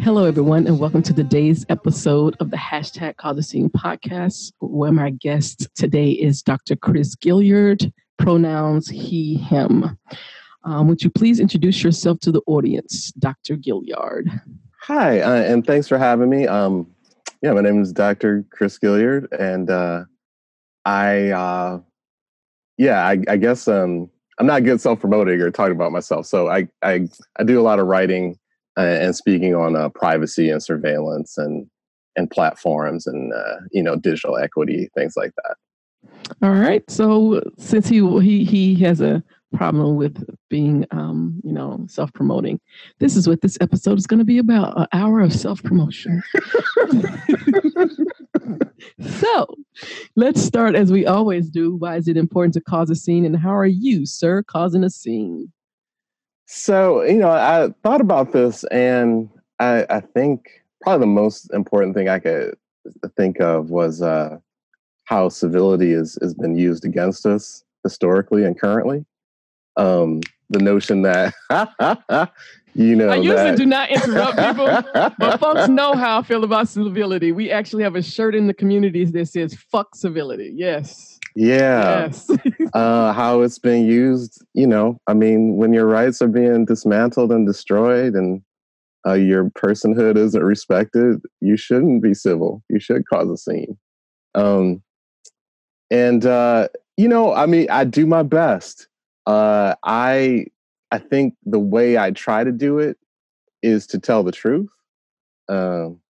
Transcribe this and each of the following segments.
Hello, everyone, and welcome to today's episode of the hashtag Cause a Scene podcast, where my guest today is Dr. Chris Gilliard, pronouns he, him. Um, would you please introduce yourself to the audience, Dr. Gilliard? Hi, uh, and thanks for having me. Um, yeah, my name is Dr. Chris Gilliard, and uh, I, uh, yeah, I, I guess um, I'm not good self-promoting or talking about myself. So I, I, I do a lot of writing and speaking on uh, privacy and surveillance and and platforms and uh, you know digital equity things like that. All right. So since he he he has a problem with being um, you know self-promoting, this is what this episode is going to be about: an hour of self-promotion. so let's start as we always do. Why is it important to cause a scene, and how are you, sir, causing a scene? So, you know, I thought about this and I, I think probably the most important thing I could think of was uh, how civility is, has been used against us historically and currently. Um, the notion that, you know, I usually that, do not interrupt people, but folks know how I feel about civility. We actually have a shirt in the communities that says "fuck civility." Yes. Yeah, Yes. uh, how it's been used. You know, I mean, when your rights are being dismantled and destroyed, and uh, your personhood isn't respected, you shouldn't be civil. You should cause a scene. Um, and uh, you know, I mean, I do my best. Uh, I I think the way I try to do it is to tell the truth. Um,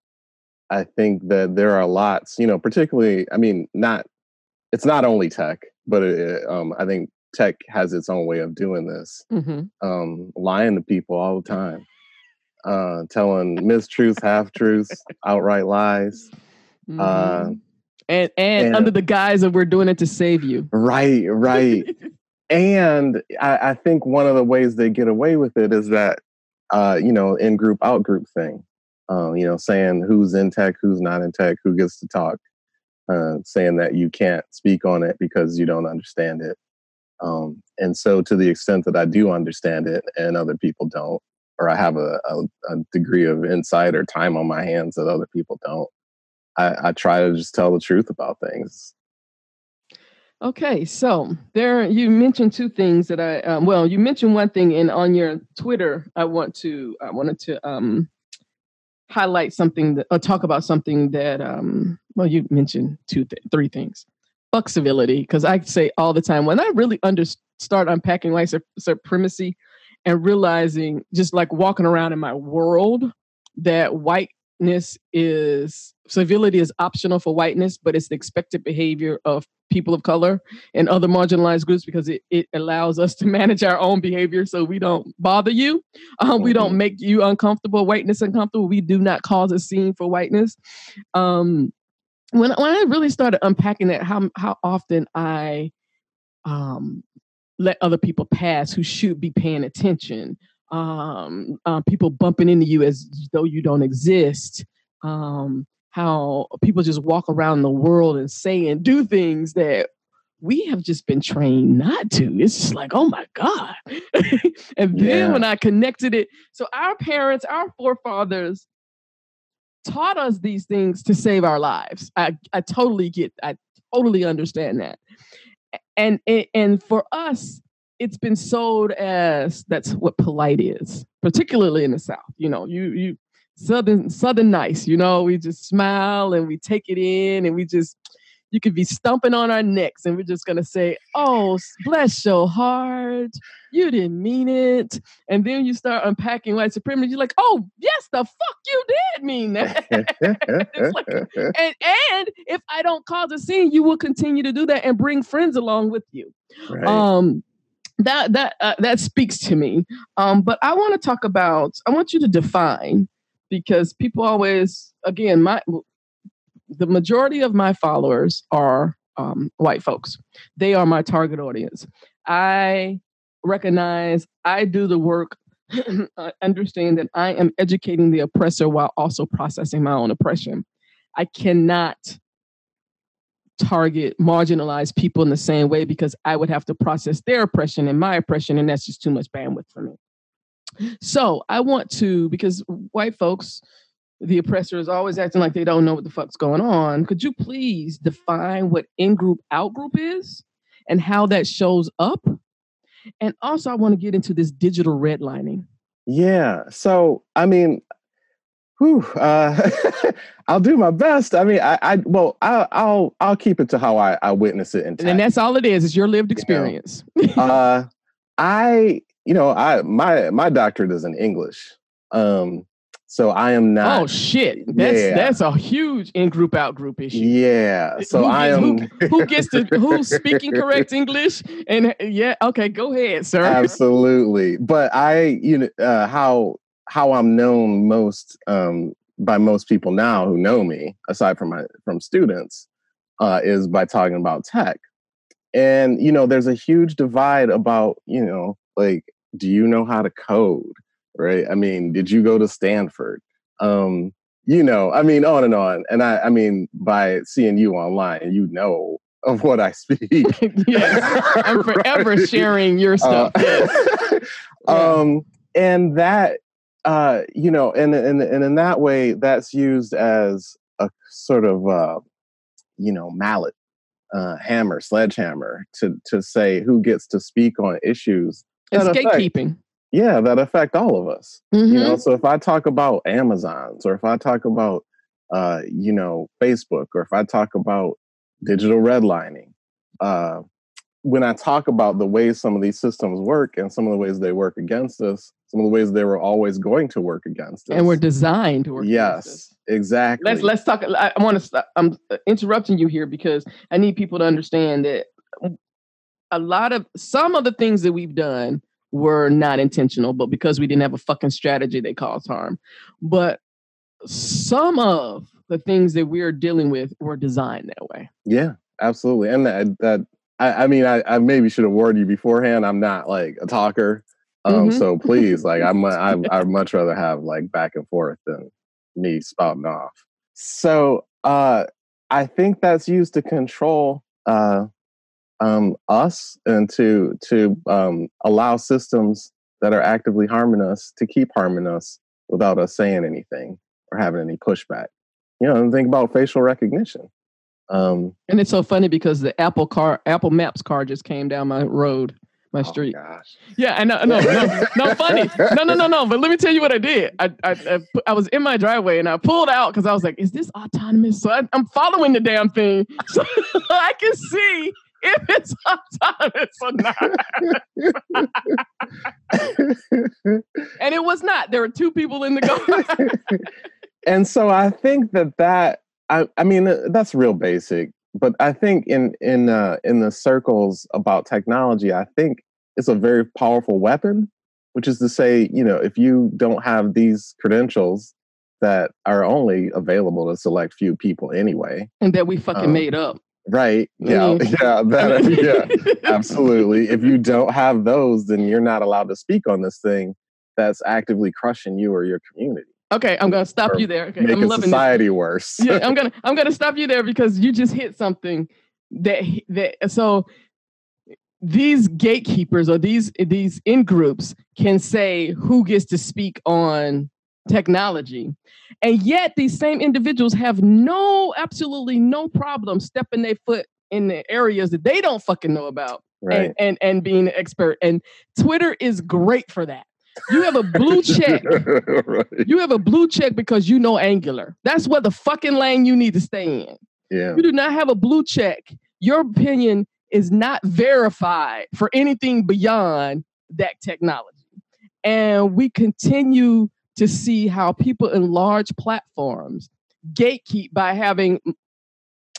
I think that there are lots, you know, particularly. I mean, not it's not only tech, but it, um, I think tech has its own way of doing this, hmm um, lying to people all the time, uh, telling mistruths, half truths, outright lies. Uh, Mhm. and, and and- under the guise of we're doing it to save you. Right, right. and I, I think one of the ways they get away with it is that, uh, you know, in group, out group thing. Um, you know, saying who's in tech, who's not in tech, who gets to talk, uh, saying that you can't speak on it because you don't understand it. Um, and so, to the extent that I do understand it and other people don't, or I have a, a, a degree of insight or time on my hands that other people don't, I, I try to just tell the truth about things. Okay, so there you mentioned two things that I um, well, you mentioned one thing, and on your Twitter, I want to I wanted to um, highlight something that, or talk about something that um, well, you mentioned two th- three things. Fuck civility, because I say all the time when I really under start unpacking white sup- supremacy and realizing just like walking around in my world that whiteness is civility is optional for whiteness, but it's the expected behavior of people of color and other marginalized groups because it, it allows us to manage our own behavior so we don't bother you. Um, We don't Mhm. make you uncomfortable, whiteness uncomfortable. We do not cause a scene for whiteness. Um, when, when I really started unpacking that, how, how often I um, let other people pass who should be paying attention. Um, uh, people bumping into you as though you don't exist. Um, how people just walk around the world and say and do things that we have just been trained not to. It's just like, oh my God. and then Yeah. when I connected it, so our parents, our forefathers taught us these things to save our lives. I, I totally get, I totally understand that. And, and and for us, it's been sold as that's what polite is, particularly in the South. You know, you you southern southern nice. You know, we just smile and we take it in, and we just you could be stumping on our necks, and we're just gonna say, "Oh, bless your heart, you didn't mean it." And then you start unpacking white supremacy. You're like, "Oh, yes, the fuck you did mean that." Like- and and if I don't cause a scene, you will continue to do that and bring friends along with you. right. Um, that that uh, that speaks to me. Um, but I want to talk about. I want you to define because people always, again, my the majority of my followers are um, white folks. They are my target audience. I recognize I do the work, I understand that I am educating the oppressor while also processing my own oppression. I cannot target marginalized people in the same way because I would have to process their oppression and my oppression, and that's just too much bandwidth for me. So I want to, because white folks, the oppressor is always acting like they don't know what the fuck's going on. Could you please define what in group, out group is and how that shows up? And also, I want to get into this digital redlining. Yeah. So, I mean, whew, uh, I'll do my best. I mean, I, I well, I, I'll, I'll keep it to how I, I witness it, in and that's all it is. It's your lived experience. You know, uh, I, you know, I my my doctorate is in English. Um, so I am not. Oh shit! That's yeah. that's a huge in group out group issue. Yeah. So who I am. Who, who, gets to who's speaking correct English? And yeah, okay, go ahead, sir. Absolutely. But I, you know, uh, how how I'm known most um, by most people now who know me, aside from my from students, uh, is by talking about tech. And you know, there's a huge divide about you know, like, do you know how to code? Right? I mean, did you go to Stanford? Um, you know, I mean, on and on. And I, I mean, by seeing you online, you know of what I speak. yes, I'm forever right? sharing your uh, stuff. Uh, yeah. Um, and that uh, you know, and, and and in that way, that's used as a sort of uh, you know mallet, uh, hammer, sledgehammer to to say who gets to speak on issues. It's gatekeeping. Yeah, that affect all of us. Mm-hmm. You know, so if I talk about Amazons, or if I talk about uh, you know Facebook, or if I talk about digital redlining, uh, when I talk about the ways some of these systems work and some of the ways they work against us, some of the ways they were always going to work against us. And we're designed to work yes, exactly. Let's let's talk. I, I want to. Stop, I'm uh, interrupting you here because I need people to understand that a lot of some of the things that we've done were not intentional, but because we didn't have a fucking strategy, they caused harm. But some of the things that we're dealing with were designed that way. Yeah, absolutely. And that that I, I mean, I, I maybe should have warned you beforehand. I'm not like a talker. Um, mm-hmm. so please, like, I'm, I, I'd much rather have like back and forth than me spouting off. So, uh, I think that's used to control, uh, um, us and to, to, um, allow systems that are actively harming us to keep harming us without us saying anything or having any pushback. You know, and think about facial recognition. Um, and it's so funny because the Apple car, Apple Maps car just came down my road, my oh street. Gosh. Yeah, I know, no, no, no, funny. No, no, no, no. But let me tell you what I did. I, I, I, I was in my driveway and I pulled out because I was like, "Is this autonomous?" So I, am following the damn thing so I can see if it's autonomous or not. and it was not. There were two people in the car. and so I think that that I, I mean uh, that's real basic, but I think in in uh, in the circles about technology, I think it's a very powerful weapon. Which is to say, you know, if you don't have these credentials that are only available to select few people anyway, and that we fucking um, made up, right? Yeah, mm. yeah, that, yeah, absolutely. If you don't have those, then you're not allowed to speak on this thing that's actively crushing you or your community. Okay, I'm gonna stop you there. Okay, making I'm loving society this. worse. yeah, I'm gonna I'm gonna stop you there because you just hit something that that so these gatekeepers or these these in groups can say who gets to speak on technology and yet these same individuals have no absolutely no problem stepping their foot in the areas that they don't fucking know about right. and, and and being an expert and twitter is great for that you have a blue check. right. You have a blue check because you know Angular. That's what the fucking lane you need to stay in. Yeah. You do not have a blue check. Your opinion is not verified for anything beyond that technology. And we continue to see how people in large platforms gatekeep by having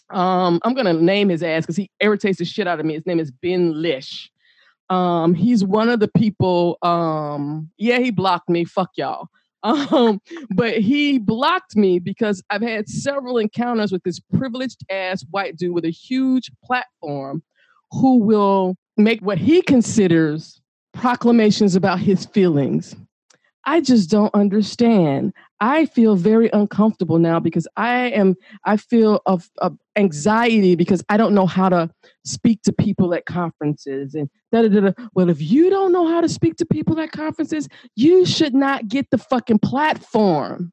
um, I'm gonna name his ass because he irritates the shit out of me. His name is Ben Lish. Um, he's one of the people. Um, yeah, he blocked me. Fuck y'all. Um, but he blocked me because I've had several encounters with this privileged ass white dude with a huge platform who will make what he considers proclamations about his feelings. I just don't understand. I feel very uncomfortable now because I am I feel of, anxiety because I don't know how to speak to people at conferences and da, da, da, well if you don't know how to speak to people at conferences you should not get the fucking platform.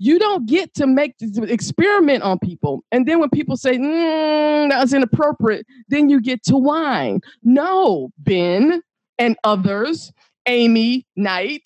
You don't get to make experiment on people. And then when people say mm, that was inappropriate then you get to whine. No ben and others amy knight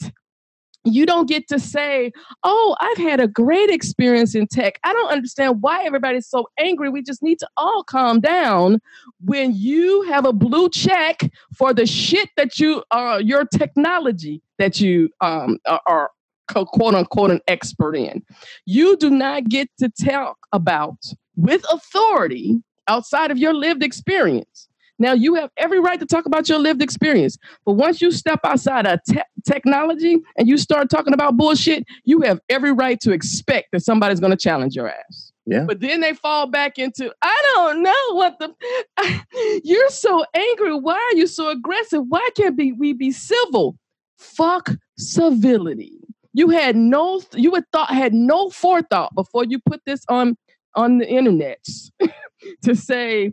you don't get to say, Oh, I've had a great experience in tech. I don't understand why everybody's so angry. We just need to all calm down when you have a blue check for the shit that you are, uh, your technology that you um, are quote unquote an expert in. You do not get to talk about with authority outside of your lived experience now, you have every right to talk about your lived experience. But once you step outside of te- technology and you start talking about bullshit, you have every right to expect that somebody's going to challenge your ass. Yeah. But then they fall back into, I don't know what the, you're so angry. Why are you so aggressive? Why can't be, we be civil? Fuck civility. You had no, you had thought, had no forethought before you put this on, on the internet to say,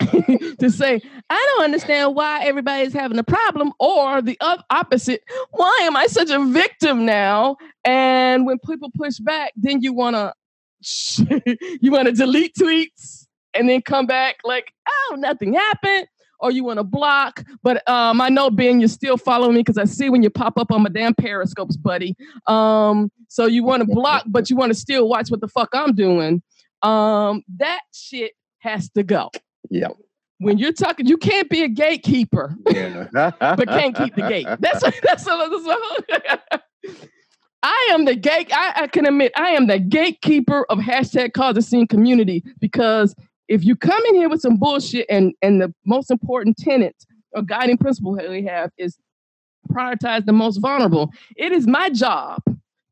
to say, I don't understand why everybody's having a problem, or the opposite, why am I such a victim now? And when people push back, then you want to you want to delete tweets and then come back like, oh, nothing happened. Or you want to block, but um, I know Ben, you're still following me because I see when you pop up on my damn periscopes, buddy. Um, so you want to block, but you want to still watch what the fuck I'm doing. Um, that shit has to go. Yeah. When you're talking, you can't be a gatekeeper, yeah. but can't keep the gate. That's what, that's what, that's I am the gate. I, I, can admit I am the gatekeeper of hashtag cause a scene community because if you come in here with some bullshit and and the most important tenet or guiding principle that we have is prioritize the most vulnerable, it is my job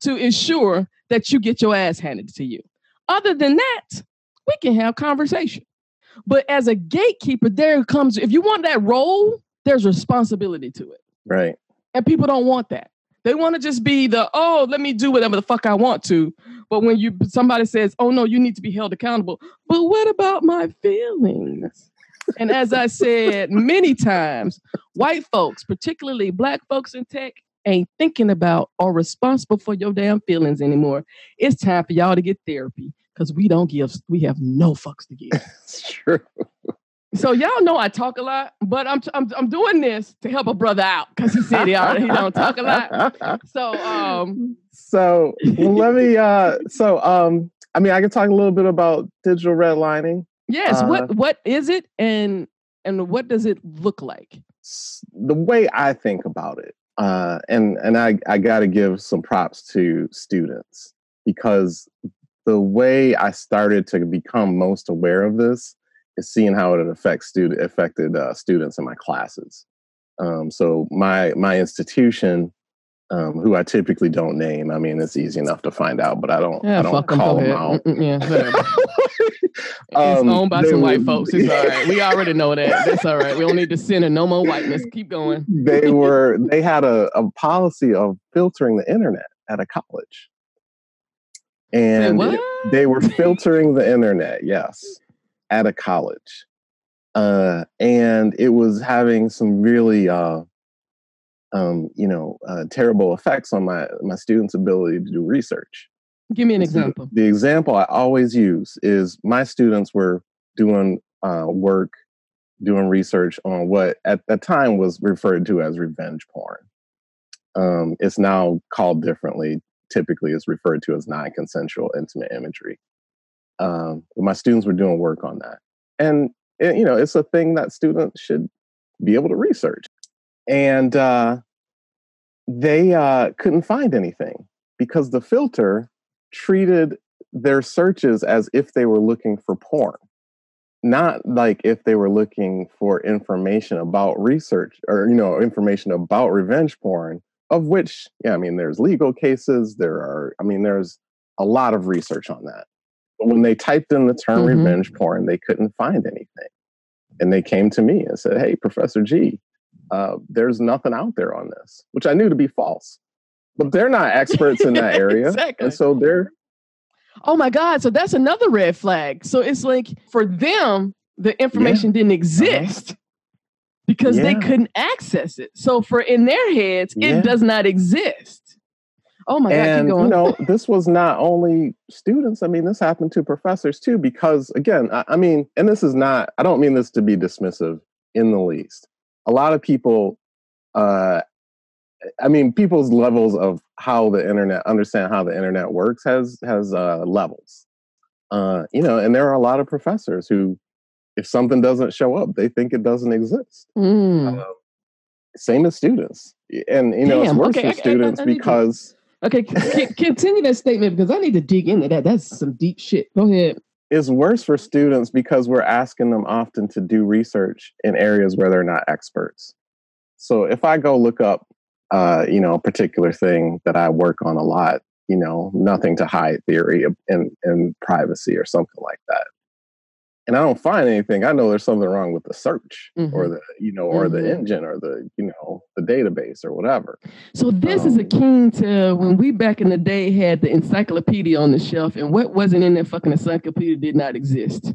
to ensure that you get your ass handed to you. Other than that, we can have conversation. But as a gatekeeper, there comes, if you want that role, there's responsibility to it. Right. And people don't want that. They want to just be the, oh, let me do whatever the fuck I want to. But when you somebody says, oh no, you need to be held accountable. But what about my feelings? and as I said many times, white folks, particularly black folks in tech, ain't thinking about or responsible for your damn feelings anymore. It's time for y'all to get therapy because we don't give, we have no fucks to give. It's true. So y'all know I talk a lot, but I'm I'm, I'm doing this to help a brother out because he said he already he don't talk a lot. So um, so let me uh, so um, I mean I can talk a little bit about digital redlining. Yes, uh, what what is it and and what does it look like? The way I think about it, uh, and and I I got to give some props to students because the way I started to become most aware of this is seeing how it affects student affected uh, students in my classes. Um, so my my institution, um, who I typically don't name, I mean it's easy enough to find out, but I don't yeah, I don't call them, out. yeah, it's um, owned by some white folks. It's all right. We already know that. That's all right. We don't need to center no more whiteness. Keep going. they were they had a, a policy of filtering the internet at a college and it, they were filtering the internet yes at a college. Uh, and it was having some really uh, um, you know uh, terrible effects on my my students ability to do research. Give me an example the, the example i always use is my students were doing uh, work doing research on what at the time was referred to as revenge porn. Um, it's now called differently typically is referred to as non-consensual intimate imagery. Um, my students were doing work on that, and it, you know, it's a thing that students should be able to research. And uh, they uh, couldn't find anything because the filter treated their searches as if they were looking for porn, not like if they were looking for information about research or you know information about revenge porn of which, yeah, I mean, there's legal cases. There are, I mean, there's a lot of research on that. But when they typed in the term Mhm. revenge porn, they couldn't find anything. And they came to me and said, Hey, Professor G, uh, there's nothing out there on this, which I knew to be false. But they're not experts in that area. Exactly. And so they're, Oh my God. So that's another red flag. So it's like for them, the information didn't exist because they Uh-huh. Couldn't access it. So for in their heads, Yeah. it does not exist. Oh my God. and Keep you know this was not only students i mean this happened to professors too because again I, I mean and this is not i don't mean this to be dismissive in the least a lot of people uh i mean people's levels of how the internet understand how the internet works has has uh levels uh you know and there are a lot of professors who if something doesn't show up they think it doesn't exist Mm. uh, same as students and you know it's worse okay, I- I- for students I to- because Okay, c- c- continue that statement because I need to dig into that. That's some deep shit. Go ahead. it's worse for students because we're asking them often to do research in areas where they're not experts. So if I go look up, uh, you know, a particular thing that I work on a lot, you know, nothing to hide theory and and privacy or something like that, and I don't find anything, I know there's something wrong with the search or Mhm. the you know or the Mhm. engine or the you know the database or whatever. So this is Um, akin to when we back in the day had the encyclopedia on the shelf, and what wasn't in that fucking encyclopedia did not exist.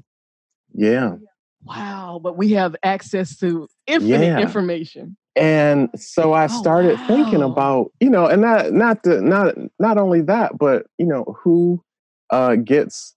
Yeah. Wow, but we have access to infinite Yeah. information. and so i Oh, started thinking about you know and not not the not not only that but you know who uh gets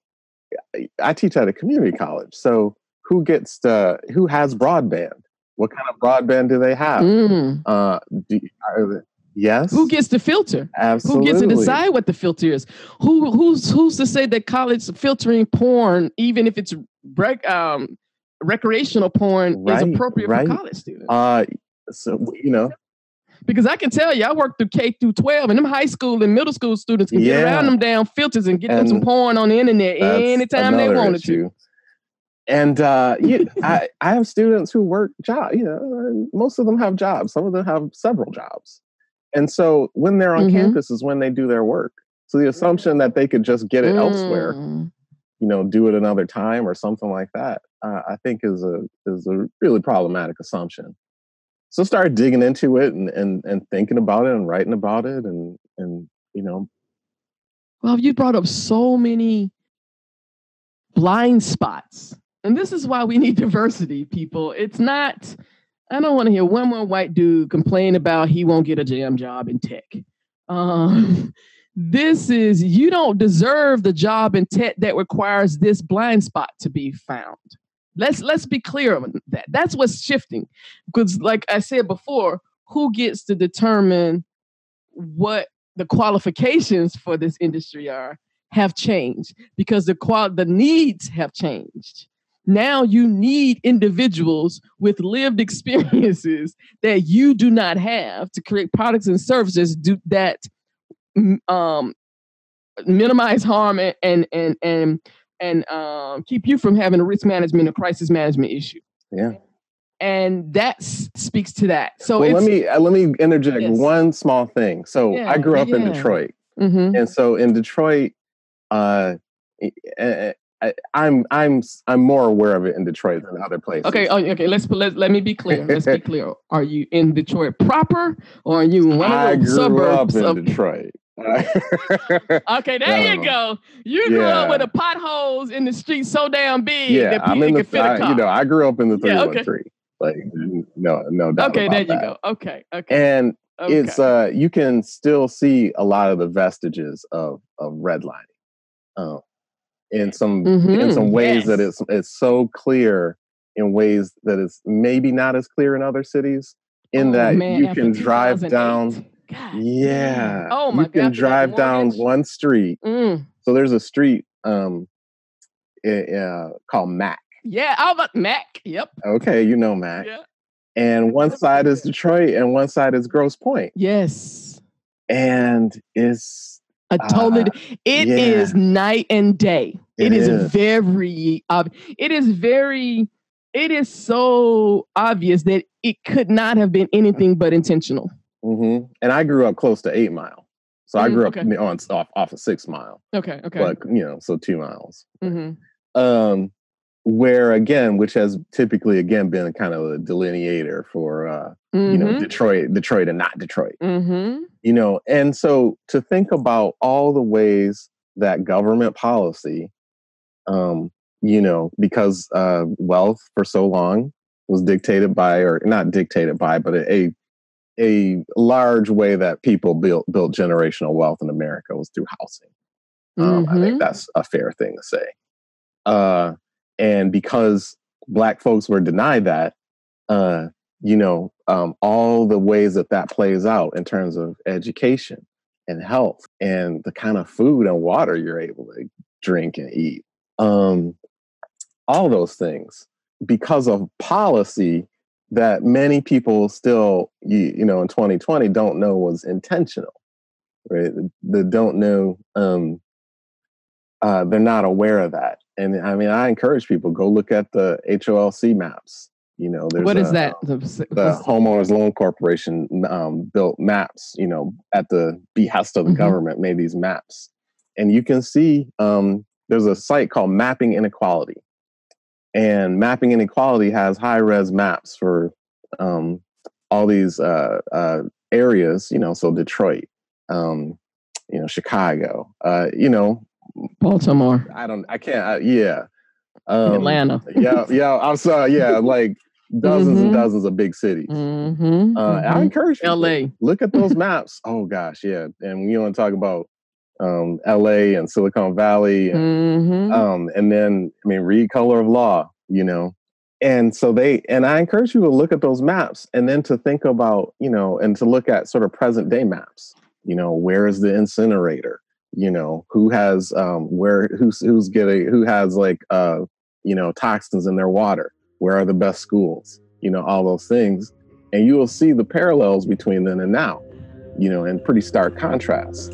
i teach at a community college so who gets the who has broadband what kind of broadband do they have Mm. uh do, are yes Who gets to filter? absolutely Who gets to decide what the filter is? Who who's who's to say that college filtering porn, even if it's rec, um, recreational porn, Right, is appropriate right. for college students? uh so you know Because I can tell you, I worked through K through 12, and them high school and middle school students can get around them damn filters and get them some porn on the internet anytime they wanted issue. to. And uh, you, I, I have students who work job. You know, most of them have jobs. Some of them have several jobs. And so when they're on Mhm. campus is when they do their work. So the assumption that they could just get it elsewhere, Mm. you know, do it another time or something like that, uh, I think is a is a really problematic assumption. So start digging into it and and and thinking about it and writing about it and and you know Well, you brought up so many blind spots. And this is why we need diversity, people. It's not, I don't want to hear one more white dude complain about he won't get a jam job in tech. Um, this is, you don't deserve the job in tech that requires this blind spot to be found. Let's let's be clear on that. That's what's shifting. Because like I said before, who gets to determine what the qualifications for this industry are have changed because the qual the needs have changed. Now you need individuals with lived experiences that you do not have to create products and services do, that mm, um, minimize harm and and and and, um, keep you from having a risk management or crisis management issue. yeah. And that speaks to that. So well, let me uh, let me interject Yes. one small thing. So Yeah, I grew up in yeah. Detroit. Mhm. and so in Detroit, uh, I, I, I'm I'm I'm more aware of it in Detroit than other places. Okay, oh, okay. Let's let let me be clear. Let's be clear. Are you in Detroit proper, or are you in one of the grew suburbs up in of? Detroit. Okay, there you go. You grew up with the potholes in the street so damn big yeah, that I'm people in the fit a I, car. you know I grew up in the three Yeah, okay. Like no no doubt okay, there you that. go. Okay, okay, And okay. it's uh you can still see a lot of the vestiges of of redlining. Um, in some in Mhm, some ways that it's it's so clear in ways that it's maybe not as clear in other cities. In Oh, that man, you can drive down God Yeah. Oh my you can God. after that drive down one street. Mm. So there's a street um uh, called Mack. Yeah, I was Mack. Yep. Okay, you know Mack. Yeah. And one side is Detroit and one side is Grosse Pointe. Yes. And it's I totally. Uh, It yeah. is night and day. It it is, is. very. ob- it is very. It is so obvious that it could not have been anything but intentional. Hmm And I grew up close to Eight Mile, so I Mm, grew up okay. on off off of Six Mile, Okay. Okay. but you know, so two miles. Mm-hmm. Um, where again, which has typically again been kind of a delineator for uh, you know Detroit, Detroit, and not Detroit. Mm-hmm. You know, and so to think about all the ways that government policy, um, you know, because uh, wealth for so long was dictated by, or not dictated by, but a a large way that people built built generational wealth in America was through housing. Um, I Mhm. think that's a fair thing to say. Uh, and because Black folks were denied that, uh, you know, um, all the ways that that plays out in terms of education and health and the kind of food and water you're able to drink and eat, um, all those things because of policy that many people still, you, you know, in 2020 don't know was intentional, right? They don't know, um, uh, they're not aware of that. And I mean, I encourage people go look at the HOLC maps. You know, there's What is a- that? The, the homeowners loan corporation um, built maps you know at the behest of the Mhm. government made these maps and you can see um, there's a site called mapping inequality and mapping inequality has high res maps for um, all these uh, uh, areas you know so detroit um, you know chicago uh, you know Baltimore, i don't i can't I, yeah um, Atlanta. yeah yeah i'm sorry yeah like dozens Mhm. and dozens of big cities Mm-hmm. uh, I encourage people, L.A. Look at those maps. Oh gosh, yeah. And you want to talk about um, L.A. and Silicon Valley, and, Mm-hmm. um, and then I mean, read Color of Law. You know, and so they and I encourage you to look at those maps and then to think about you know and to look at sort of present day maps. You know, where is the incinerator? You know, who has um, where who's who's getting who has like uh, you know toxins in their water? Where are the best schools? You know, all those things and you will see the parallels between then and now, you know, in pretty stark contrast.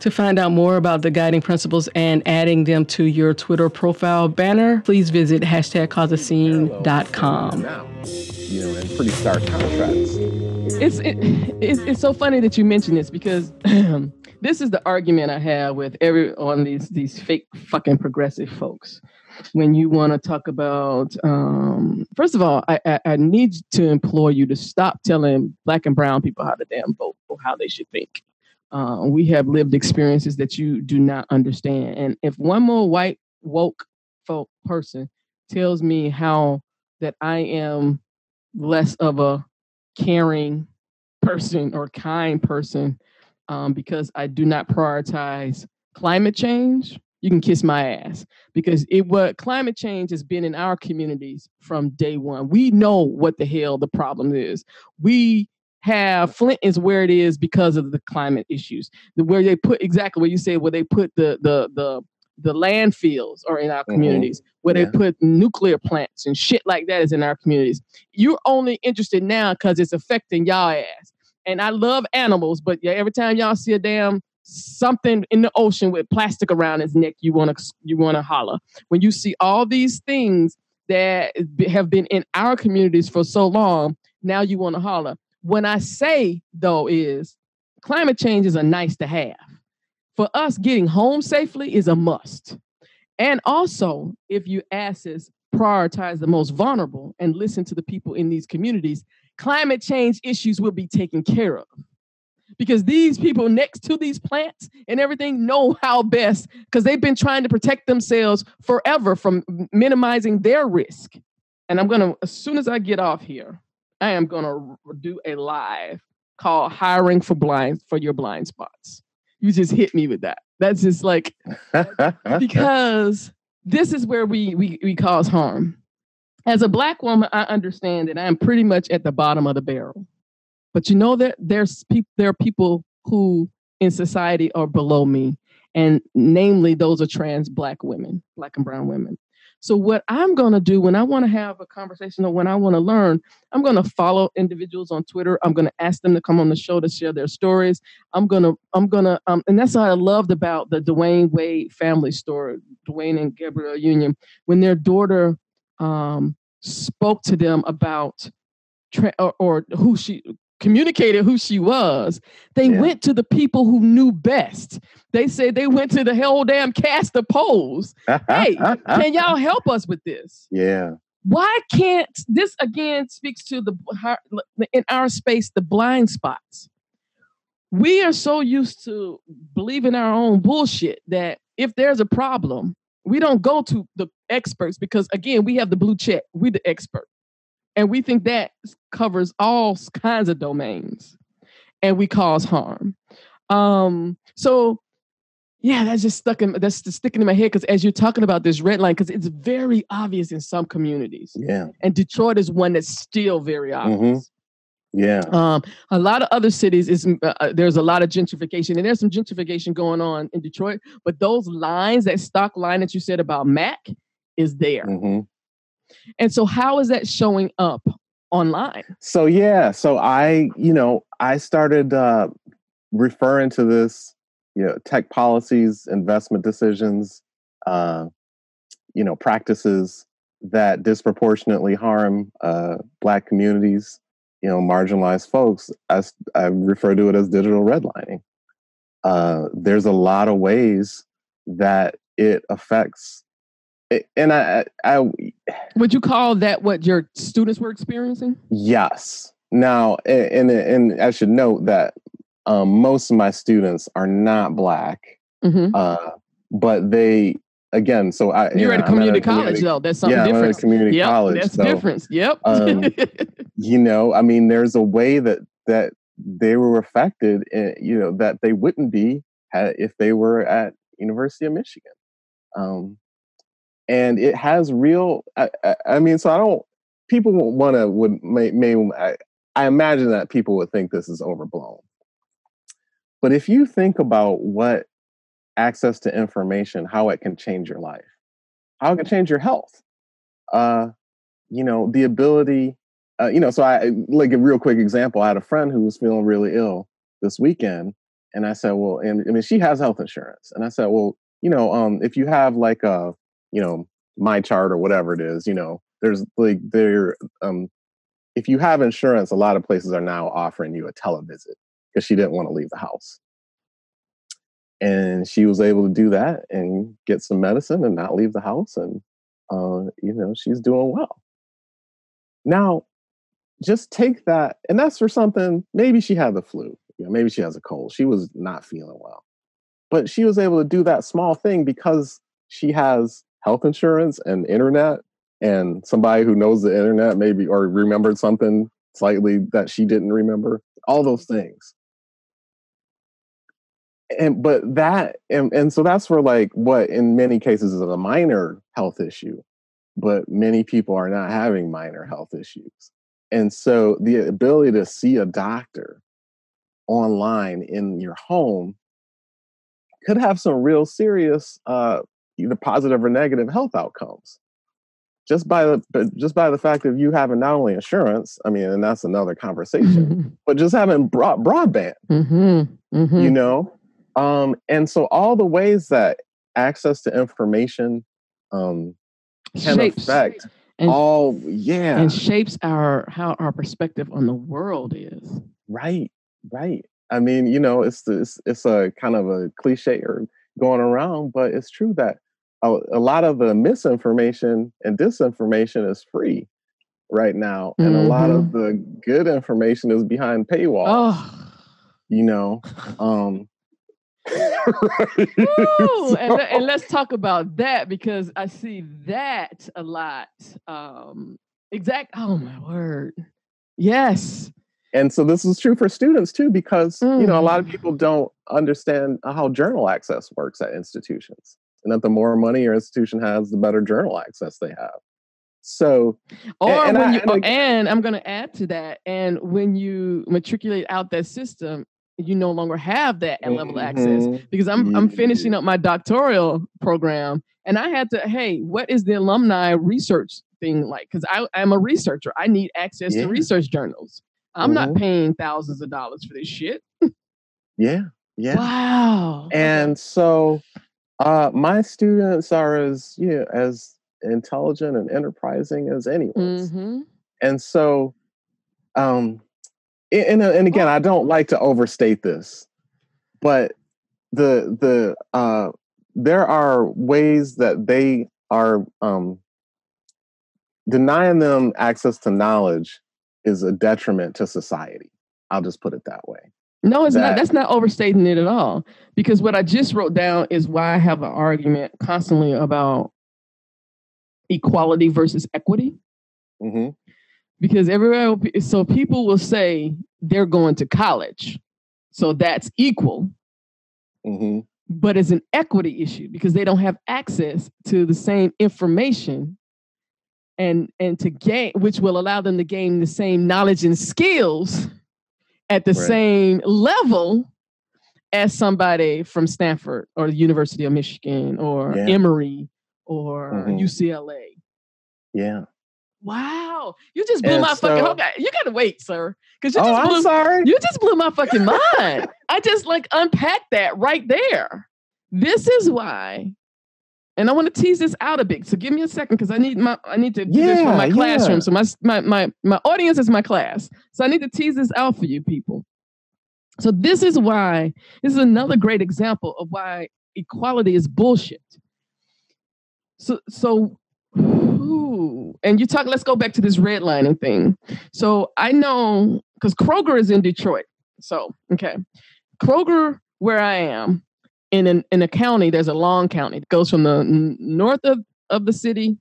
To find out more about the guiding principles and adding them to your Twitter profile banner, please visit hashtag causeascene.com. Now, you know, in pretty stark contrast. it's it, it's it's so funny that you mention this because this is the argument I have with every on these these fake fucking progressive folks. When you want to talk about, um, first of all, I, I, I need to implore you to stop telling black and brown people how to damn vote or how they should think. Uh, we have lived experiences that you do not understand, and if one more white woke folk person tells me how that I am less of a caring person or kind person um, because I do not prioritize climate change, you can kiss my ass because it what climate change has been in our communities from day one. We know what the hell the problem is. We have Flint is where it is because of the climate issues. The where they put exactly what you say where they put the the the the landfills are in our Mhm. communities, where Yeah. they put nuclear plants and shit like that is in our communities. You're only interested now because it's affecting y'all ass. And I love animals, but yeah, every time y'all see a damn something in the ocean with plastic around its neck, you wanna you wanna holler. When you see all these things that have been in our communities for so long, now you wanna holler. When I say though is climate change is a nice to have. For us, getting home safely is a must. And also, if you ask us, prioritize the most vulnerable and listen to the people in these communities, climate change issues will be taken care of. Because these people next to these plants and everything know how best, because they've been trying to protect themselves forever from minimizing their risk. And I'm gonna, as soon as I get off here, I am gonna do a live called hiring for blind for your blind spots. You just hit me with that. That's just like because this is where we, we we cause harm. As a black woman, I understand that I am pretty much at the bottom of the barrel. But you know that there's people there are people who in society are below me, and namely those are trans black women, black and brown women. So what I'm going to do when I want to have a conversation or when I want to learn, I'm going to follow individuals on Twitter. I'm going to ask them to come on the show to share their stories. I'm going to I'm going to um, and that's what I loved about the Dwyane Wade family story, Dwyane and Gabrielle Union, when their daughter um, spoke to them about tra- or, or who she communicated who she was, they Yeah. went to the people who knew best. They said they went to the whole damn cast of Pose. Hey, can y'all help us with this? yeah. Why can't this again speaks to the in our space the blind spots? We are so used to believing our own bullshit that if there's a problem, we don't go to the experts because again, we have the blue check. We the expert. And we think that covers all kinds of domains and we cause harm. Um, so yeah, that's just stuck in that's just sticking in my head because as you're talking about this red line, because it's very obvious in some communities. Yeah. And Detroit is one that's still very obvious. Yeah. Um, a lot of other cities is uh, uh, there's a lot of gentrification, and there's some gentrification going on in Detroit. But those lines, that stock line that you said about Mack, is there. hmm And so, how is that showing up online? So yeah, so I, you know, I started uh, referring to this, you know, tech policies, investment decisions, uh, you know, practices that disproportionately harm uh, Black communities, you know, marginalized folks. I, I refer to it as digital redlining. Uh, there's a lot of ways that it affects, and I, I, Would you call that what your students were experiencing? Yes. Now, a- and and I should note that um, most of my students are not black, Mm-hmm. uh, but they again. So I you You're know, at a community college, community- though. That's something yeah, I'm at a different. community Yep, college. that's so difference. Yep. um, you know, I mean, there's a way that that they were affected. In, you know, that they wouldn't be had, if they were at University of Michigan. Um, and it has real. I, I, I mean, so I don't. People want to would may may. I, I imagine that people would think this is overblown. But if you think about what access to information, how it can change your life, how it can change your health, uh, you know, the ability, uh, you know, so I like a real quick example. I had a friend who was feeling really ill this weekend, and I said, well, and I mean, she has health insurance, and I said, well, you know, um, if you have like a, you know, MyChart or whatever it is, you know, there's like there, um, if you have insurance, a lot of places are now offering you a televisit because she didn't want to leave the house. And she was able to do that and get some medicine and not leave the house. And, uh, you know, she's doing well. Now, just take that, and that's for something, maybe she had the flu, you know, maybe she has a cold. She was not feeling well. But she was able to do that small thing because she has health insurance and internet and somebody who knows the internet maybe or remembered something slightly that she didn't remember all those things. And but that and, and so that's where like what in many cases is a minor health issue but many people are not having minor health issues. And so the ability to see a doctor online in your home could have some real serious uh either positive or negative health outcomes just by the just by the fact of you having not only insurance i mean and that's another conversation but just having broad, broadband mm-hmm. Mm-hmm. you know um and so all the ways that access to information um can shapes affect and, all yeah and shapes our how our perspective on the world is. right right i mean you know it's it's, it's a kind of a cliche or going around but it's true that a, a lot of the misinformation and disinformation is free right now and a lot of the good information is behind paywall Oh. you know um Woo! and, le- and let's talk about that because I see that a lot. Um, exact. Oh my word. Yes. and so this is true for students too because you know a lot of Mm. people don't understand how journal access works at institutions and that the more money your institution has the better journal access they have So, Or and when I- you, and again- and I'm going to add to that. And when you matriculate out that system, you no longer have that level of access Mhm. because I'm I'm finishing up my doctoral program, and I had to. Hey, what is the alumni research thing like? Because I I'm a researcher. I need access Yeah. to research journals. I'm not Mhm. paying thousands of dollars for this shit. Yeah, yeah. Wow. And so, uh, my students are as you know, as intelligent and enterprising as anyone's. Mhm. And so, um, and and again, I don't like to overstate this, but the the uh, there are ways that they are um, denying them access to knowledge is a detriment to society. I'll just put it that way. No, it's not. That's not overstating it at all. Because what I just wrote down is why I have an argument constantly about equality versus equity. hmm Because everywhere, will be- so people will say they're going to college, so that's equal, hmm but it's an equity issue because they don't have access to the same information and and to gain which will allow them to gain the same knowledge and skills at the Right. same level as somebody from Stanford or the University of Michigan or Yeah. Emory or Mhm. UCLA. Yeah. Wow, you just blew And my fucking. so- Okay, you gotta wait, sir, because you Oh, blew I'm sorry. you just blew my fucking mind. I just like unpacked that right there. This is why, and I want to tease this out a bit. So give me a second because I need my I need to do this for my classroom. yeah. So my my my my audience is my class. So I need to tease this out for you people. So this is why this is another great example of why equality is bullshit. So so ooh, and you talk let's go back to this redlining thing. So I know because Kroger is in Detroit. So okay. Kroger, where I am, in an, in a county, there's a long county. It goes from the n- north of, of the city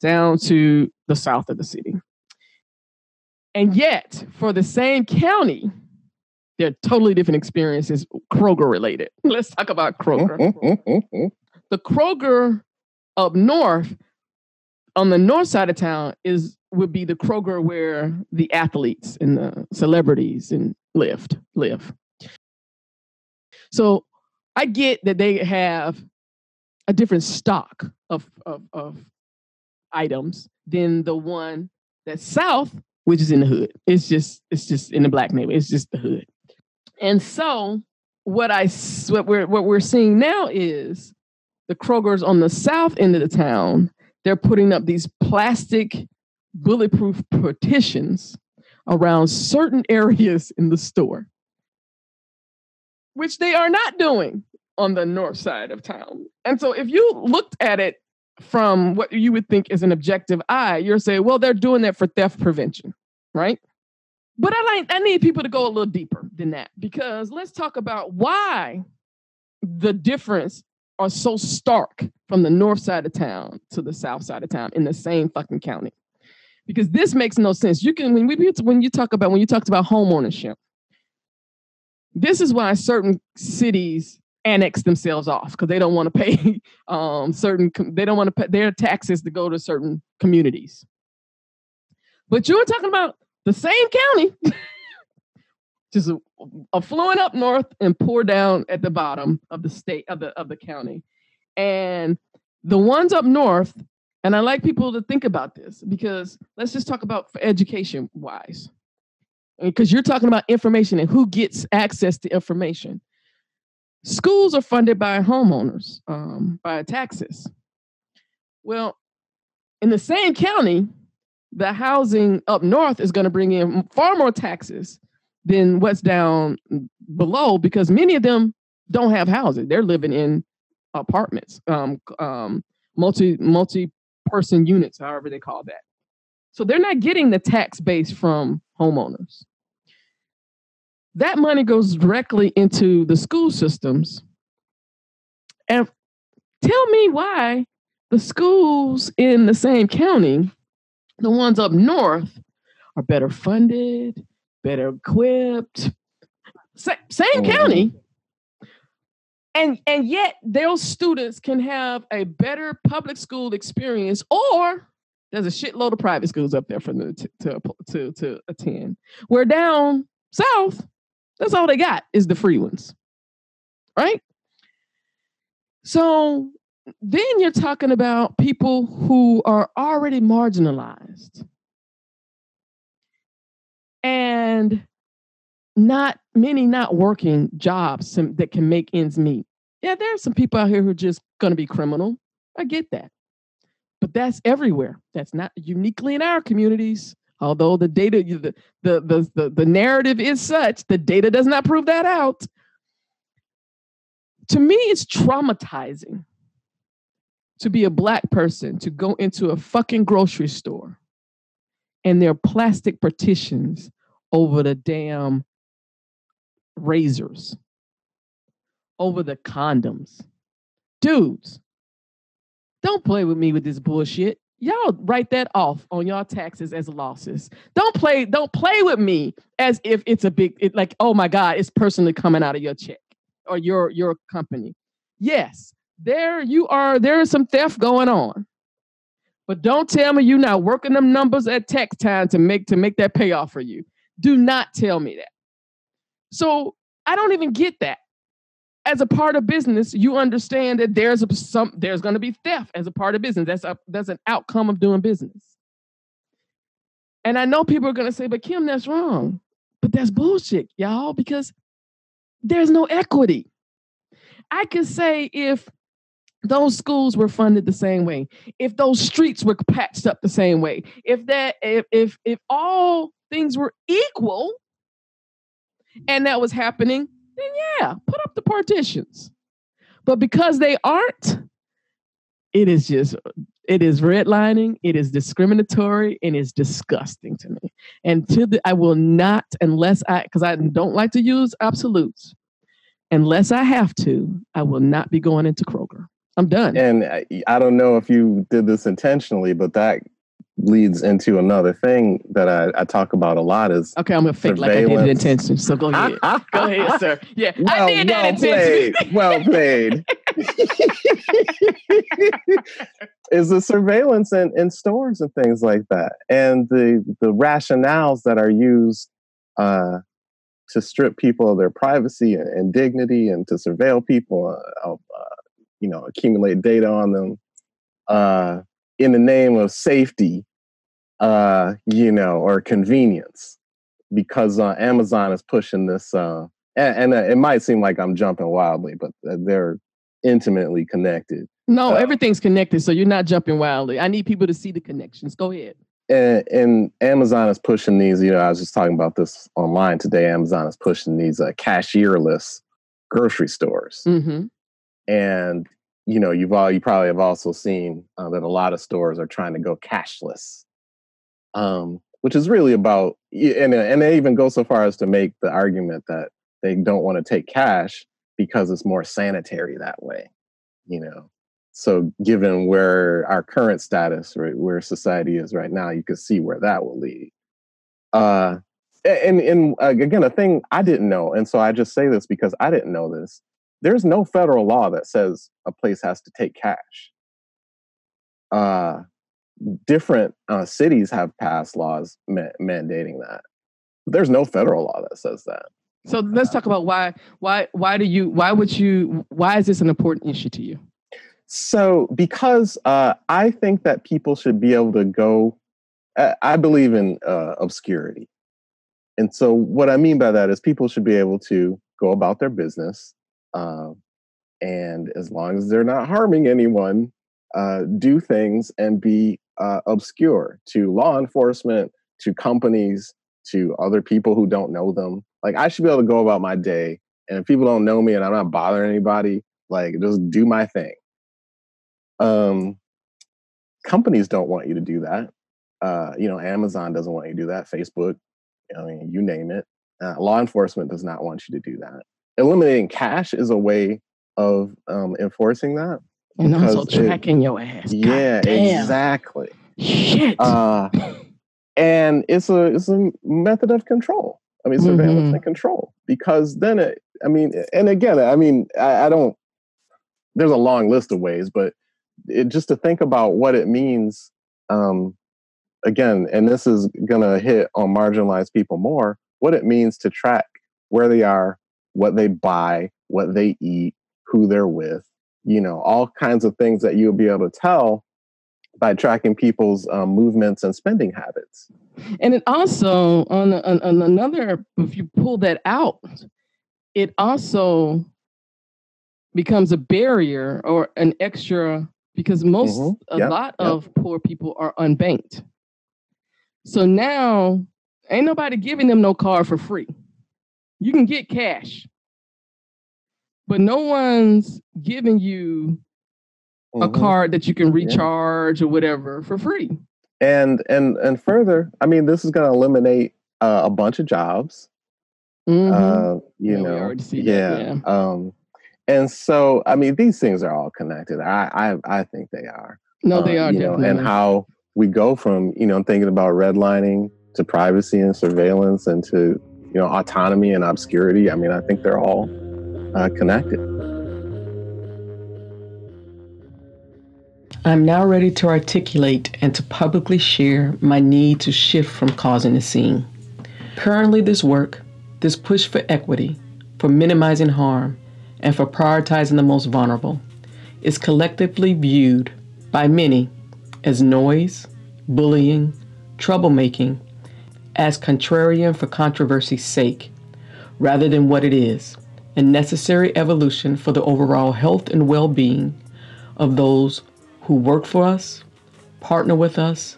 down to the south of the city. And yet, for the same county, they're totally different experiences, Kroger related. Let's talk about Kroger the Kroger up north on the north side of town is would be the Kroger where the athletes and the celebrities and lived live. So I get that they have a different stock of, of, of items than the one that's south, which is in the hood. It's just it's just in the black neighborhood. It's just the hood. And so what I what we're what we're seeing now is the Kroger's on the south end of the town. They're putting up these plastic bulletproof partitions around certain areas in the store, which they are not doing on the north side of town. And so if you looked at it from what you would think is an objective eye, you're saying, well, they're doing that for theft prevention, right? But I like I need people to go a little deeper than that because let's talk about why the difference are so stark from the north side of town to the south side of town in the same fucking county. Because this makes no sense. You can when we when you talk about when you talked about home ownership, this is why certain cities annex themselves off because they don't want to pay um, certain they don't want to pay their taxes to go to certain communities. But you're talking about the same county, just affluent up north and poor down at the bottom of the state of the of the county, and the ones up north. And I like people to think about this because let's just talk about education wise, because you're talking about information and who gets access to information. Schools are funded by homeowners, um, by taxes. Well, in the same county, the housing up north is going to bring in far more taxes than what's down below because many of them don't have houses. They're living in apartments, um, um, multi multi person units, however they call that. So they're not getting the tax base from homeowners. That money goes directly into the school systems. And tell me why the schools in the same county, the ones up north, are better funded, better equipped. Sa- same Mhm. county. And, and yet those students can have a better public school experience or There's a shitload of private schools up there for them to, to, to, to attend. Where down south, that's all they got is the free ones. Right? So then you're talking about people who are already marginalized and not many not working jobs that can make ends meet. Yeah, there are some people out here who are just going to be criminal. I get that. But that's everywhere. That's not uniquely in our communities. Although the data, the, the, the, the, narrative is such, the data does not prove that out. To me, it's traumatizing to be a black person to go into a fucking grocery store and there are plastic partitions over the damn razors, over the condoms. Dudes, don't play with me with this bullshit. Y'all write that off on y'all taxes as losses. Don't play, don't play with me as if it's a big it, like, oh my God, it's personally coming out of your check or your your company. Yes, there you are, there is some theft going on. But don't tell me you're not working them numbers at tax time to make to make that payoff for you. Do not tell me that. So I don't even get that. As a part of business, you understand that there's a, some there's going to be theft as a part of business. That's a that's an outcome of doing business. And I know people are going to say, "But Kim, that's wrong." But that's bullshit, y'all, because there's no equity. I could say if those schools were funded the same way, if those streets were patched up the same way, if that if if if all things were equal and that was happening, then yeah, put up the partitions. But because they aren't, it is just it is redlining, it is discriminatory, and it's disgusting to me. And to the I will not unless I because I don't like to use absolutes. Unless I have to, I will not be going into Kroger. I'm done. And I, I don't know if you did this intentionally, but that leads into another thing that I, I talk about a lot is okay. I'm gonna fake like I did it intentionally. So go ahead, go ahead, sir. Yeah, well, I did well that played. well played. is the surveillance in, in stores and things like that, and the the rationales that are used uh, to strip people of their privacy and, and dignity, and to surveil people, uh, uh, you know, accumulate data on them. Uh, in the name of safety, uh, you know, or convenience, because uh, Amazon is pushing this. Uh, and, and uh, it might seem like I'm jumping wildly, but they're intimately connected. No, uh, everything's connected, so you're not jumping wildly. I need people to see the connections. Go ahead. And, and, Amazon is pushing these. You know, I was just talking about this online today. Amazon is pushing these uh, cashierless grocery stores, mm-hmm. and you know, you've all you probably have also seen uh, that a lot of stores are trying to go cashless, um, which is really about and and they even go so far as to make the argument that they don't want to take cash because it's more sanitary that way, you know. So, given where our current status, right, where society is right now, you can see where that will lead. Uh, and and uh, again, a thing I didn't know, and so I just say this because I didn't know this there's no federal law that says a place has to take cash. Uh, different uh, cities have passed laws ma- mandating that. There's no federal law that says that. So let's talk about why why why do you why would you why is this an important issue to you? So because uh, I think that people should be able to go. I believe in uh, obscurity, and so what I mean by that is people should be able to go about their business um, and as long as they're not harming anyone, uh, do things and be uh, obscure to law enforcement, to companies, to other people who don't know them. Like I should be able to go about my day, and if people don't know me and I'm not bothering anybody, like just do my thing. Um, companies don't want you to do that. Uh, you know, Amazon doesn't want you to do that. Facebook, I mean, you name it. Uh, law enforcement does not want you to do that eliminating cash is a way of um, enforcing that. And also tracking it, your ass. Yeah, exactly. Shit. Uh, and it's a it's a method of control. I mean, surveillance mm-hmm. and control because then it. I mean, and again, I mean, I, I don't. There's a long list of ways, but it, just to think about what it means um, again, and this is going to hit on marginalized people more, what it means to track where they are, what they buy, what they eat, who they're with, you know, all kinds of things that you'll be able to tell by tracking people's um, movements and spending habits. And it also, on, on, on another, if you pull that out, it also becomes a barrier or an extra because most Mm-hmm. a Yep, lot yep. of poor people are unbanked. So now ain't nobody giving them no car for free. You can get cash. But no one's giving you a Mhm. card that you can recharge or whatever for free. And and and further, I mean, this is going to eliminate uh, a bunch of jobs. Mhm. Uh, you Yeah, know, already see that, yeah. yeah. Um, and so, I mean, these things are all connected. I I, I think they are. no, they uh, are know, definitely. and how we go from you know thinking about redlining to privacy and surveillance and to you know autonomy and obscurity. I mean, I think they're all uh, connected. I'm now ready to articulate and to publicly share my need to shift from causing a scene. Currently, this work, this push for equity, for minimizing harm, and for prioritizing the most vulnerable, is collectively viewed by many as noise, bullying, troublemaking, as contrarian for controversy's sake, rather than what it is a necessary evolution for the overall health and well being of those who work for us, partner with us,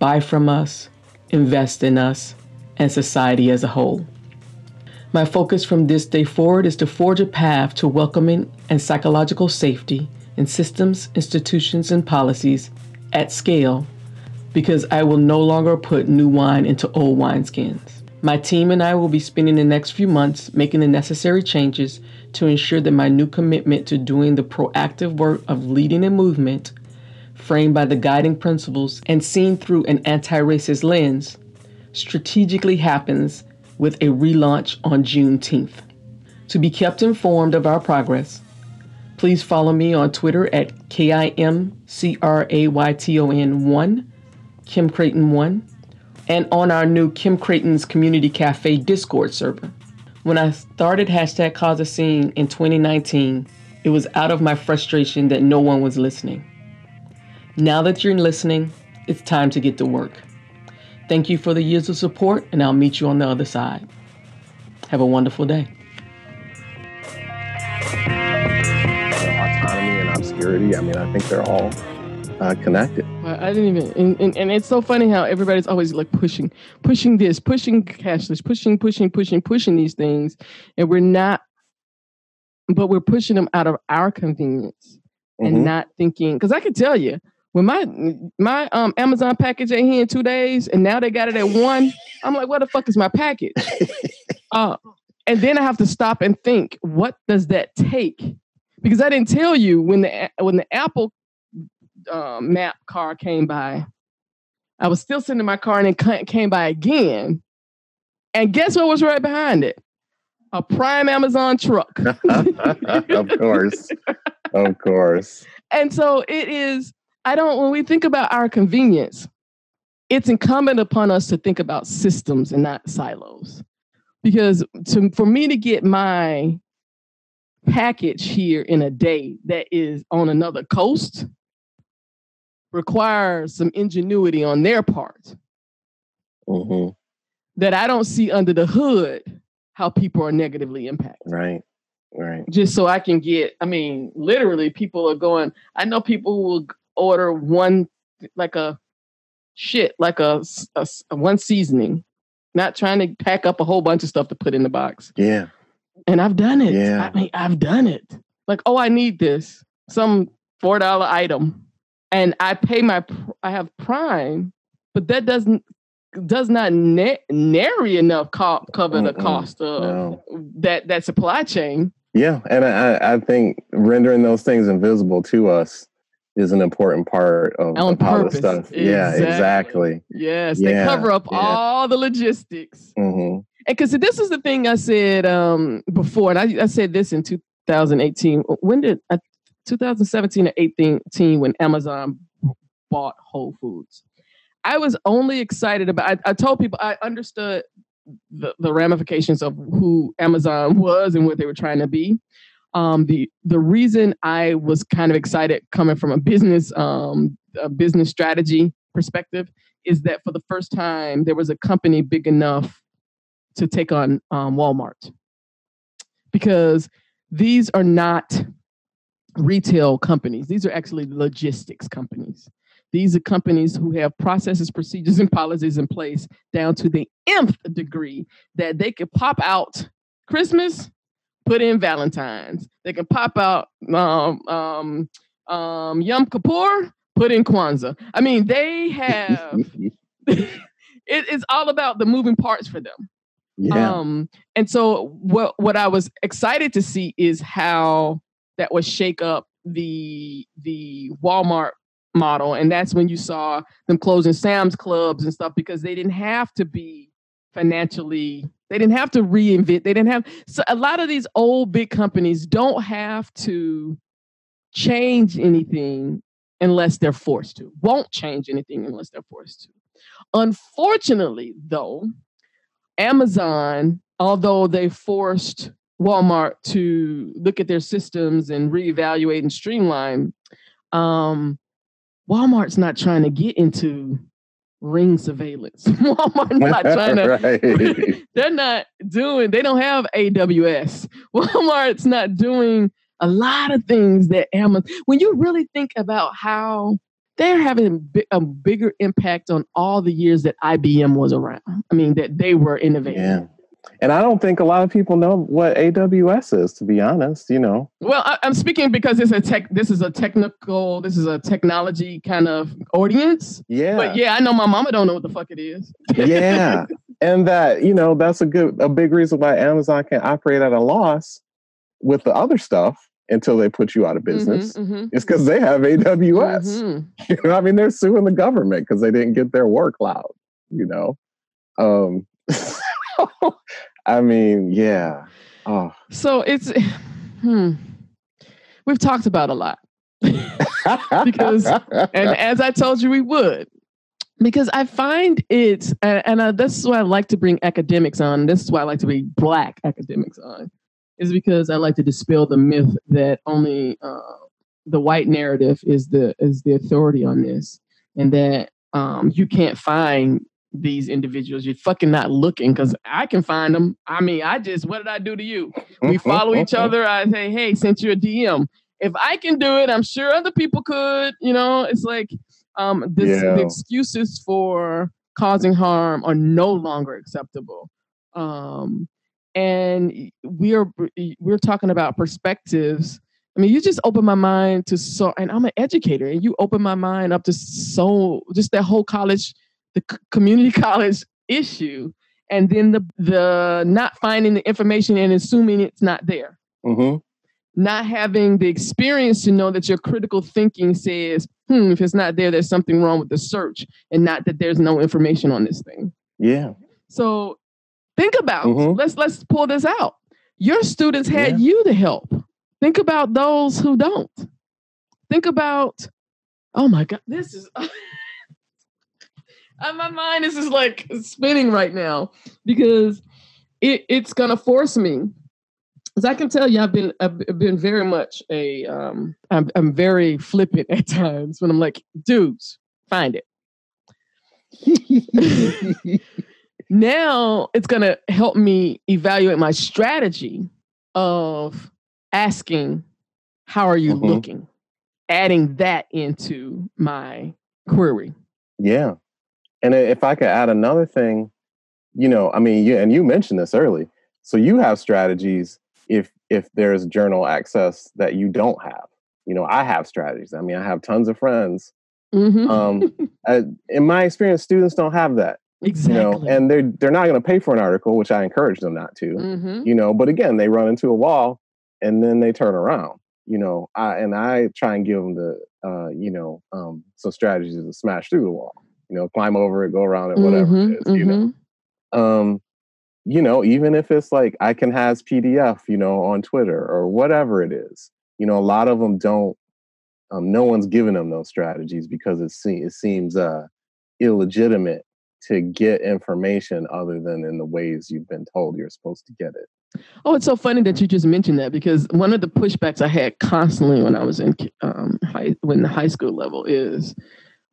buy from us, invest in us, and society as a whole. My focus from this day forward is to forge a path to welcoming and psychological safety in systems, institutions, and policies at scale because I will no longer put new wine into old wineskins. My team and I will be spending the next few months making the necessary changes to ensure that my new commitment to doing the proactive work of leading a movement, framed by the guiding principles and seen through an anti racist lens, strategically happens with a relaunch on Juneteenth. To be kept informed of our progress, please follow me on Twitter at KIMCRAYTON1 Kim Crayton 1, and on our new Kim Crayton's Community Cafe Discord server. When I started hashtag Cause a Scene in 2019, it was out of my frustration that no one was listening. Now that you're listening, it's time to get to work. Thank you for the years of support, and I'll meet you on the other side. Have a wonderful day. Autonomy and obscurity. I mean, I think they're all uh, connected. I didn't even, and, and, and it's so funny how everybody's always like pushing, pushing this, pushing cashless, pushing, pushing, pushing, pushing these things, and we're not, but we're pushing them out of our convenience and Mhm. not thinking. Because I can tell you, when my my um Amazon package ain't here in two days, and now they got it at one, I'm like, what the fuck is my package? uh, and then I have to stop and think, what does that take? Because I didn't tell you when the when the Apple uh, map car came by, I was still sitting in my car and it came by again. And guess what was right behind it? A prime Amazon truck. of course, of course. and so it is, I don't, when we think about our convenience, it's incumbent upon us to think about systems and not silos. Because to, for me to get my package here in a day that is on another coast requires some ingenuity on their part hmm that I don't see under the hood how people are negatively impacted. Right, right. Just so I can get, I mean, literally, people are going. I know people who will order one, like a shit, like a one seasoning, not trying to pack up a whole bunch of stuff to put in the box. Yeah, And I've done it. Yeah. I mean, I've done it. Like, oh, I need this, some four dollar item, and I pay my, I have Prime, but that doesn't does not ne- nary enough co- cover the Mm-mm. cost of no. that that supply chain. Yeah, and I, I think rendering those things invisible to us is an important part of, On of how purpose. this stuff. Yeah, Exactly. exactly. Yes, Yeah, they cover up yeah. all the logistics. hmm And because this is the thing I said um, before, and I, I said this in 2018. When did uh, 2017 or 18 when Amazon bought Whole Foods? I was only excited about. I, I told people I understood the, the ramifications of who Amazon was and what they were trying to be. Um, the the reason I was kind of excited coming from a business um, a business strategy perspective is that for the first time there was a company big enough to take on um, Walmart because these are not retail companies. These are actually logistics companies. These are companies who have processes, procedures, and policies in place down to the nth degree that they could pop out Christmas, put in Valentine's. They can pop out um, um, um, Yom Kippur, put in Kwanzaa. I mean, they have. it is all about the moving parts for them. Yeah. Um, and so what what I was excited to see is how that would shake up the the Walmart model. And that's when you saw them closing Sam's clubs and stuff because they didn't have to be financially they didn't have to reinvent they didn't have so a lot of these old big companies don't have to change anything unless they're forced to won't change anything unless they're forced to unfortunately though Amazon, although they forced Walmart to look at their systems and reevaluate and streamline, um, Walmart's not trying to get into ring surveillance. Walmart's not trying to. right. they're not doing. They don't have AWS. Walmart's not doing a lot of things that Amazon. When you really think about how they're having a bigger impact on all the years that IBM was around. I mean, that they were innovating. Yeah. And I don't think a lot of people know what AWS is, to be honest. You know. Well, I, am speaking because it's a tech. This is a technical. This is a technology kind of audience. Yeah. But yeah, I know my mama don't know what the fuck it is. yeah, and that you know that's a good, a big reason why Amazon can operate at a loss with the other stuff until they put you out of Mm-hmm, business. It's because they have AWS. You know, I mean, they're suing the government because they didn't get their work cloud. You know, um, I mean, yeah. Oh. So it's, hmm, we've talked about a lot because, and as I told you, we would. Because I find it, and, and uh, this is why I like to bring academics on. This is why I like to bring Black academics on is because I like to dispel the myth that only uh, the white narrative is the is the authority on this, and that um, you can't find these individuals. You're fucking not looking because I can find them. I mean, I just what did I do to you? We follow each other. I say, hey, sent you a DM. If I can do it, I'm sure other people could. You know, it's like um, this, Yeah. the excuses for causing harm are no longer acceptable. Um, and we're we're talking about perspectives. I mean, you just open my mind to so, and I'm an educator, and you open my mind up to so just that whole college, the c- community college issue, and then the the not finding the information and assuming it's not there, hmm not having the experience to know that your critical thinking says, hmm, if it's not there, there's something wrong with the search, and not that there's no information on this thing. Yeah. So think about Mhm. let's let's pull this out. Your students had Yeah. you to help. Think about those who don't. Think about oh my god, this is my mind is just like spinning right now because it, it's gonna force me. As I can tell you, I've been I've been very much a um I'm I'm very flippant at times when I'm like, dudes, find it. now it's going to help me evaluate my strategy of asking how are you Mhm. looking adding that into my query Yeah. And if I could add another thing, you know, I mean, you and you mentioned this early. So you have strategies if if there's journal access that you don't have. You know, I have strategies. I mean, I have tons of friends. Mhm. Um, uh, in my experience, students don't have that. exactly You know, and they're they're not going to pay for an article, which I encourage them not to. Mhm. You know, but again, they run into a wall and then they turn around. You know, I and I try and give them the uh, you know um, some strategies to smash through the wall you know, climb over it, go around it, whatever Mhm, it is, you know. mhm. Um, you know, even if it's like I can has PDF, you know, on Twitter or whatever it is, you know, a lot of them don't. Um, no one's giving them those strategies because it, se- it seems uh, illegitimate to get information other than in the ways you've been told you're supposed to get it. Oh, it's so funny that you just mentioned that because one of the pushbacks I had constantly when I was in um, high, when the high school level is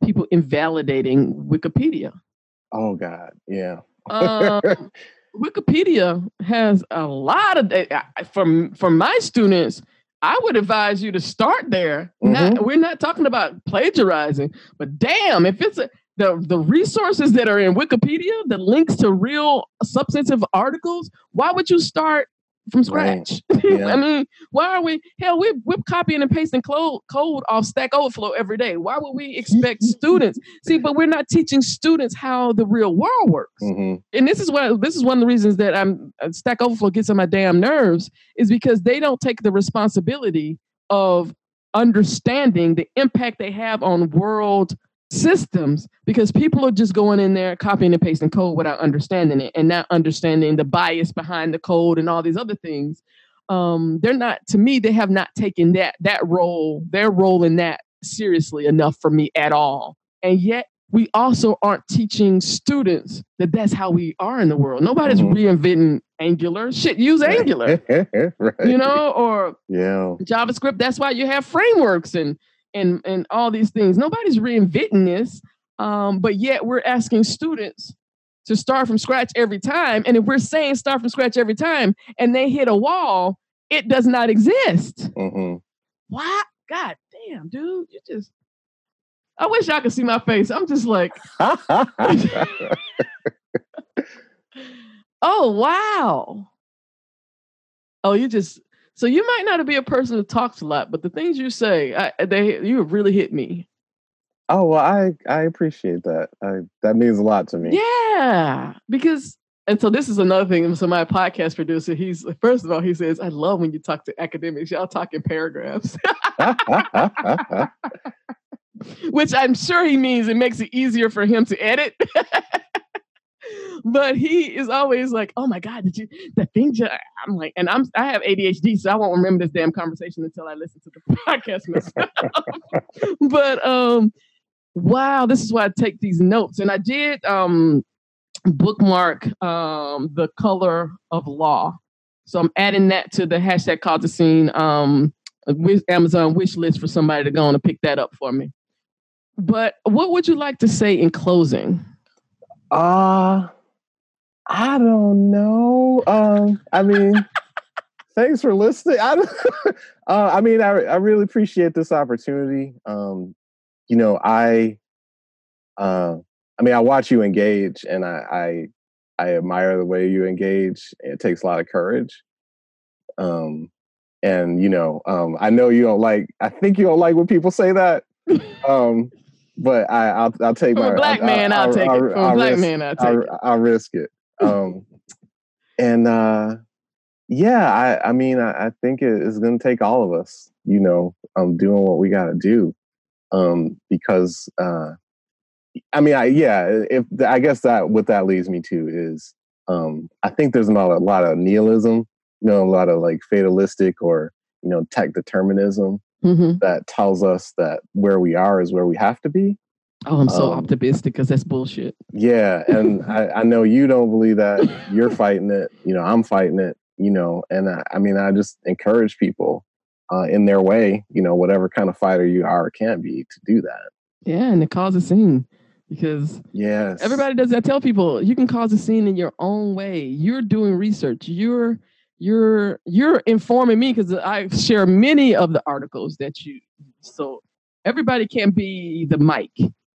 people invalidating Wikipedia. Oh God, yeah. um, Wikipedia has a lot of from from my students. I would advise you to start there. Mm-hmm. Not, we're not talking about plagiarizing, but damn, if it's a, the the resources that are in Wikipedia, the links to real substantive articles, why would you start from scratch. Right. Yeah. I mean, why are we hell? We're, we're copying and pasting code, code off Stack Overflow every day. Why would we expect students? See, but we're not teaching students how the real world works. Mm-hmm. And this is what this is one of the reasons that I'm uh, Stack Overflow gets on my damn nerves is because they don't take the responsibility of understanding the impact they have on world systems because people are just going in there copying and pasting code without understanding it and not understanding the bias behind the code and all these other things. Um, they're not to me they have not taken that that role their role in that seriously enough for me at all. And yet we also aren't teaching students that that's how we are in the world. Nobody's mm-hmm. reinventing angular. Shit use angular. Right. you know or yeah. Javascript that's why you have frameworks and and and all these things. Nobody's reinventing this, um, but yet we're asking students to start from scratch every time. And if we're saying start from scratch every time, and they hit a wall, it does not exist. Mm-hmm. What? God damn, dude, you just. I wish y'all could see my face. I'm just like, oh wow. Oh, you just so you might not be a person who talks a lot, but the things you say, I, they you really hit me. Oh well, I I appreciate that. I, that means a lot to me. Yeah, because and so this is another thing. So my podcast producer, he's first of all, he says, "I love when you talk to academics. Y'all talk in paragraphs," which I'm sure he means it makes it easier for him to edit but he is always like, "Oh my God, did you the thing?" Just, I'm like, and I'm I have ADHD, so I won't remember this damn conversation until I listen to the podcast myself. but um, wow, this is why I take these notes, and I did um bookmark um the color of law, so I'm adding that to the hashtag Cause a Scene um with Amazon wish list for somebody to go on and pick that up for me. But what would you like to say in closing? Uh I don't know. Um, I mean, thanks for listening. I, uh, I mean, I, I really appreciate this opportunity. Um, you know, I, uh, I mean, I watch you engage, and I, I, I admire the way you engage. It takes a lot of courage. Um, and you know, um, I know you don't like. I think you don't like when people say that. Um, but I, will I'll take For my a black I, man. I'll, I'll take I'll, it. For a black risk, man, I'll take it. I'll risk it. Um, and uh, yeah, I, I mean, I, I think it is going to take all of us, you know, um, doing what we got to do, um, because uh, I mean, I yeah, if I guess that what that leads me to is, um, I think there's not a lot of nihilism, you know, a lot of like fatalistic or you know tech determinism mm-hmm. that tells us that where we are is where we have to be. Oh, I'm so um, optimistic because that's bullshit. Yeah, and I, I, know you don't believe that. You're fighting it. You know, I'm fighting it. You know, and I, I mean, I just encourage people uh, in their way. You know, whatever kind of fighter you are or can be, to do that. Yeah, and to cause a scene because yes, everybody does that. Tell people you can cause a scene in your own way. You're doing research. You're you're you're informing me because I share many of the articles that you so everybody can't be the mic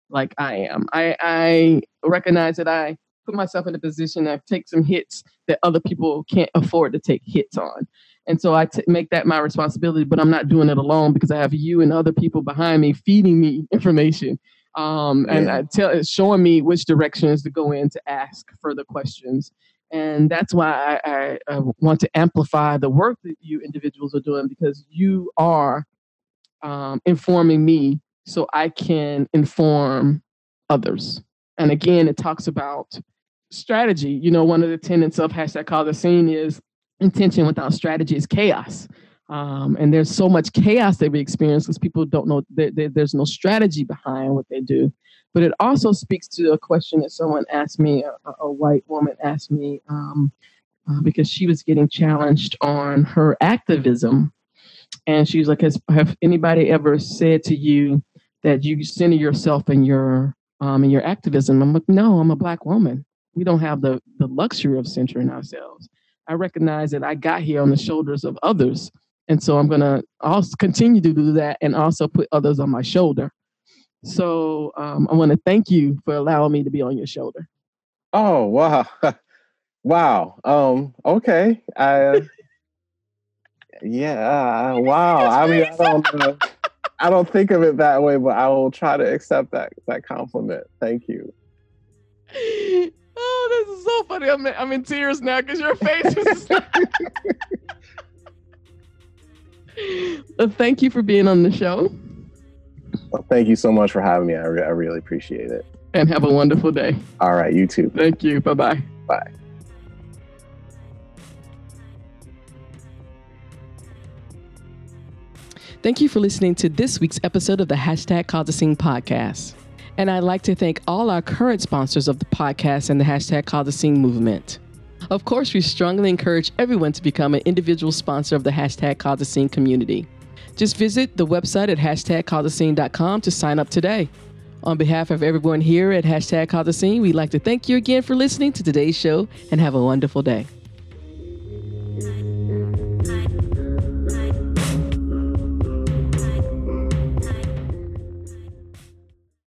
like I am. I I recognize that I put myself in a position I take some hits that other people can't afford to take hits on. And so I t- make that my responsibility, but I'm not doing it alone because I have you and other people behind me feeding me information um, and yeah. tell, showing me which directions to go in to ask further questions. And that's why I, I, I, want to amplify the work that you individuals are doing because you are um, informing me so I can inform others. And again, it talks about strategy. You know, one of the tenets of hashtag Cause a Scene is intention without strategy is chaos. Um, and there's so much chaos that we experience because people don't know that there's no strategy behind what they do. But it also speaks to a question that someone asked me, a, a white woman asked me, um, uh, because she was getting challenged on her activism. And she was like, Has have anybody ever said to you that you center yourself in your um, in your activism? I'm like, no, I'm a black woman. We don't have the the luxury of centering ourselves. I recognize that I got here on the shoulders of others and so I'm going to also continue to do that and also put others on my shoulder. So um, I want to thank you for allowing me to be on your shoulder. Oh, wow. wow. Um, okay. I, yeah. Wow. I mean, I don't I don't think of it that way, but I will try to accept that that compliment. Thank you. Oh, this is so funny. I'm in, I'm in tears now because your face is. well, thank you for being on the show. Well, thank you so much for having me. I, re- I really appreciate it. And have a wonderful day. All right, you too. Thank you. Bye bye. Bye. Thank you for listening to this week's episode of the Hashtag Cause a Scene podcast. And I'd like to thank all our current sponsors of the podcast and the Hashtag Cause a Scene movement. Of course, we strongly encourage everyone to become an individual sponsor of the hashtag Cause a Scene community. Just visit the website at hashtagcausascene.com to sign up today. On behalf of everyone here at Hashtag Cause a Scene, we'd like to thank you again for listening to today's show and have a wonderful day.